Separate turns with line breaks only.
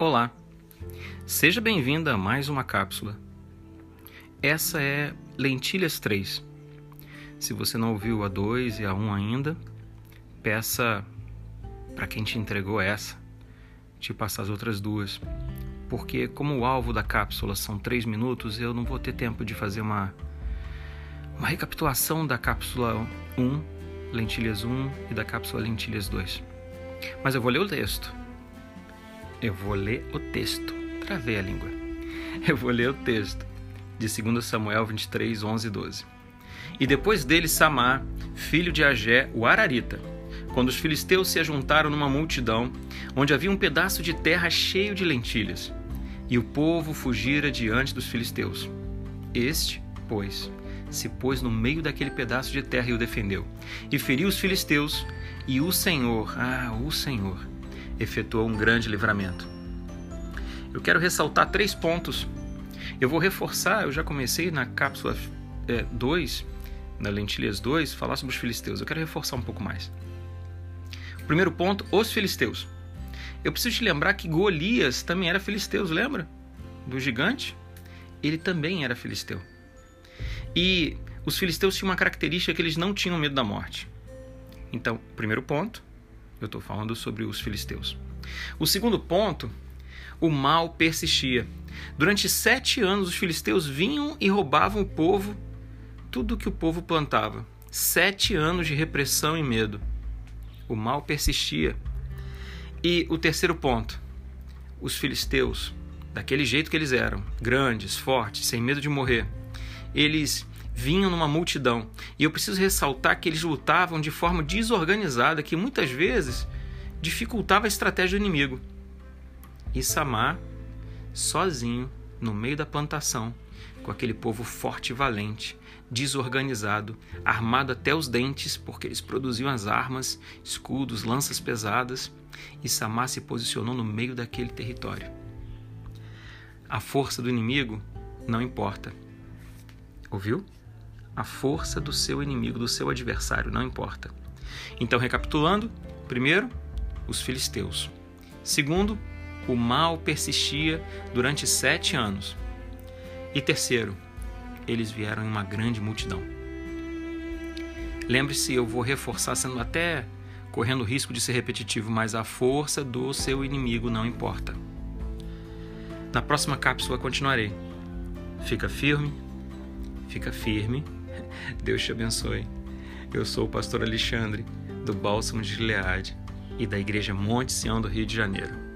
Olá, seja bem-vinda a mais uma cápsula. Essa é Lentilhas 3. Se você não ouviu a 2 e a 1 ainda, peça para quem te entregou essa te passar as outras duas. Porque, como o alvo da cápsula são 3 minutos, eu não vou ter tempo de fazer uma, uma recapitulação da cápsula 1, Lentilhas 1 e da cápsula Lentilhas 2. Mas eu vou ler o texto eu vou ler o texto. Travei a língua. Eu vou ler o texto de 2 Samuel 23, 11 e 12. E depois dele Samar, filho de Agé, o Ararita, quando os filisteus se ajuntaram numa multidão, onde havia um pedaço de terra cheio de lentilhas, e o povo fugira diante dos filisteus. Este, pois, se pôs no meio daquele pedaço de terra e o defendeu, e feriu os filisteus, e o Senhor, ah, o Senhor, efetuou um grande livramento. Eu quero ressaltar três pontos. Eu vou reforçar, eu já comecei na cápsula 2, é, na Lentilhas 2, falar sobre os filisteus. Eu quero reforçar um pouco mais. Primeiro ponto, os filisteus. Eu preciso te lembrar que Golias também era filisteus, lembra? Do gigante? Ele também era filisteu. E os filisteus tinham uma característica que eles não tinham medo da morte. Então, primeiro ponto, eu estou falando sobre os filisteus. O segundo ponto, o mal persistia. Durante sete anos, os filisteus vinham e roubavam o povo tudo que o povo plantava. Sete anos de repressão e medo. O mal persistia. E o terceiro ponto, os filisteus, daquele jeito que eles eram, grandes, fortes, sem medo de morrer, eles vinham numa multidão. E eu preciso ressaltar que eles lutavam de forma desorganizada, que muitas vezes dificultava a estratégia do inimigo. E Samar, sozinho, no meio da plantação, com aquele povo forte e valente, desorganizado, armado até os dentes, porque eles produziam as armas, escudos, lanças pesadas, e Samar se posicionou no meio daquele território. A força do inimigo não importa. Ouviu? A força do seu inimigo, do seu adversário, não importa. Então, recapitulando: primeiro, os filisteus. Segundo, o mal persistia durante sete anos. E terceiro, eles vieram em uma grande multidão. Lembre-se, eu vou reforçar, sendo até correndo o risco de ser repetitivo, mas a força do seu inimigo não importa. Na próxima cápsula continuarei. Fica firme, fica firme Deus te abençoe. Eu sou o pastor Alexandre, do Bálsamo de Gileade e da Igreja Monte Sião do Rio de Janeiro.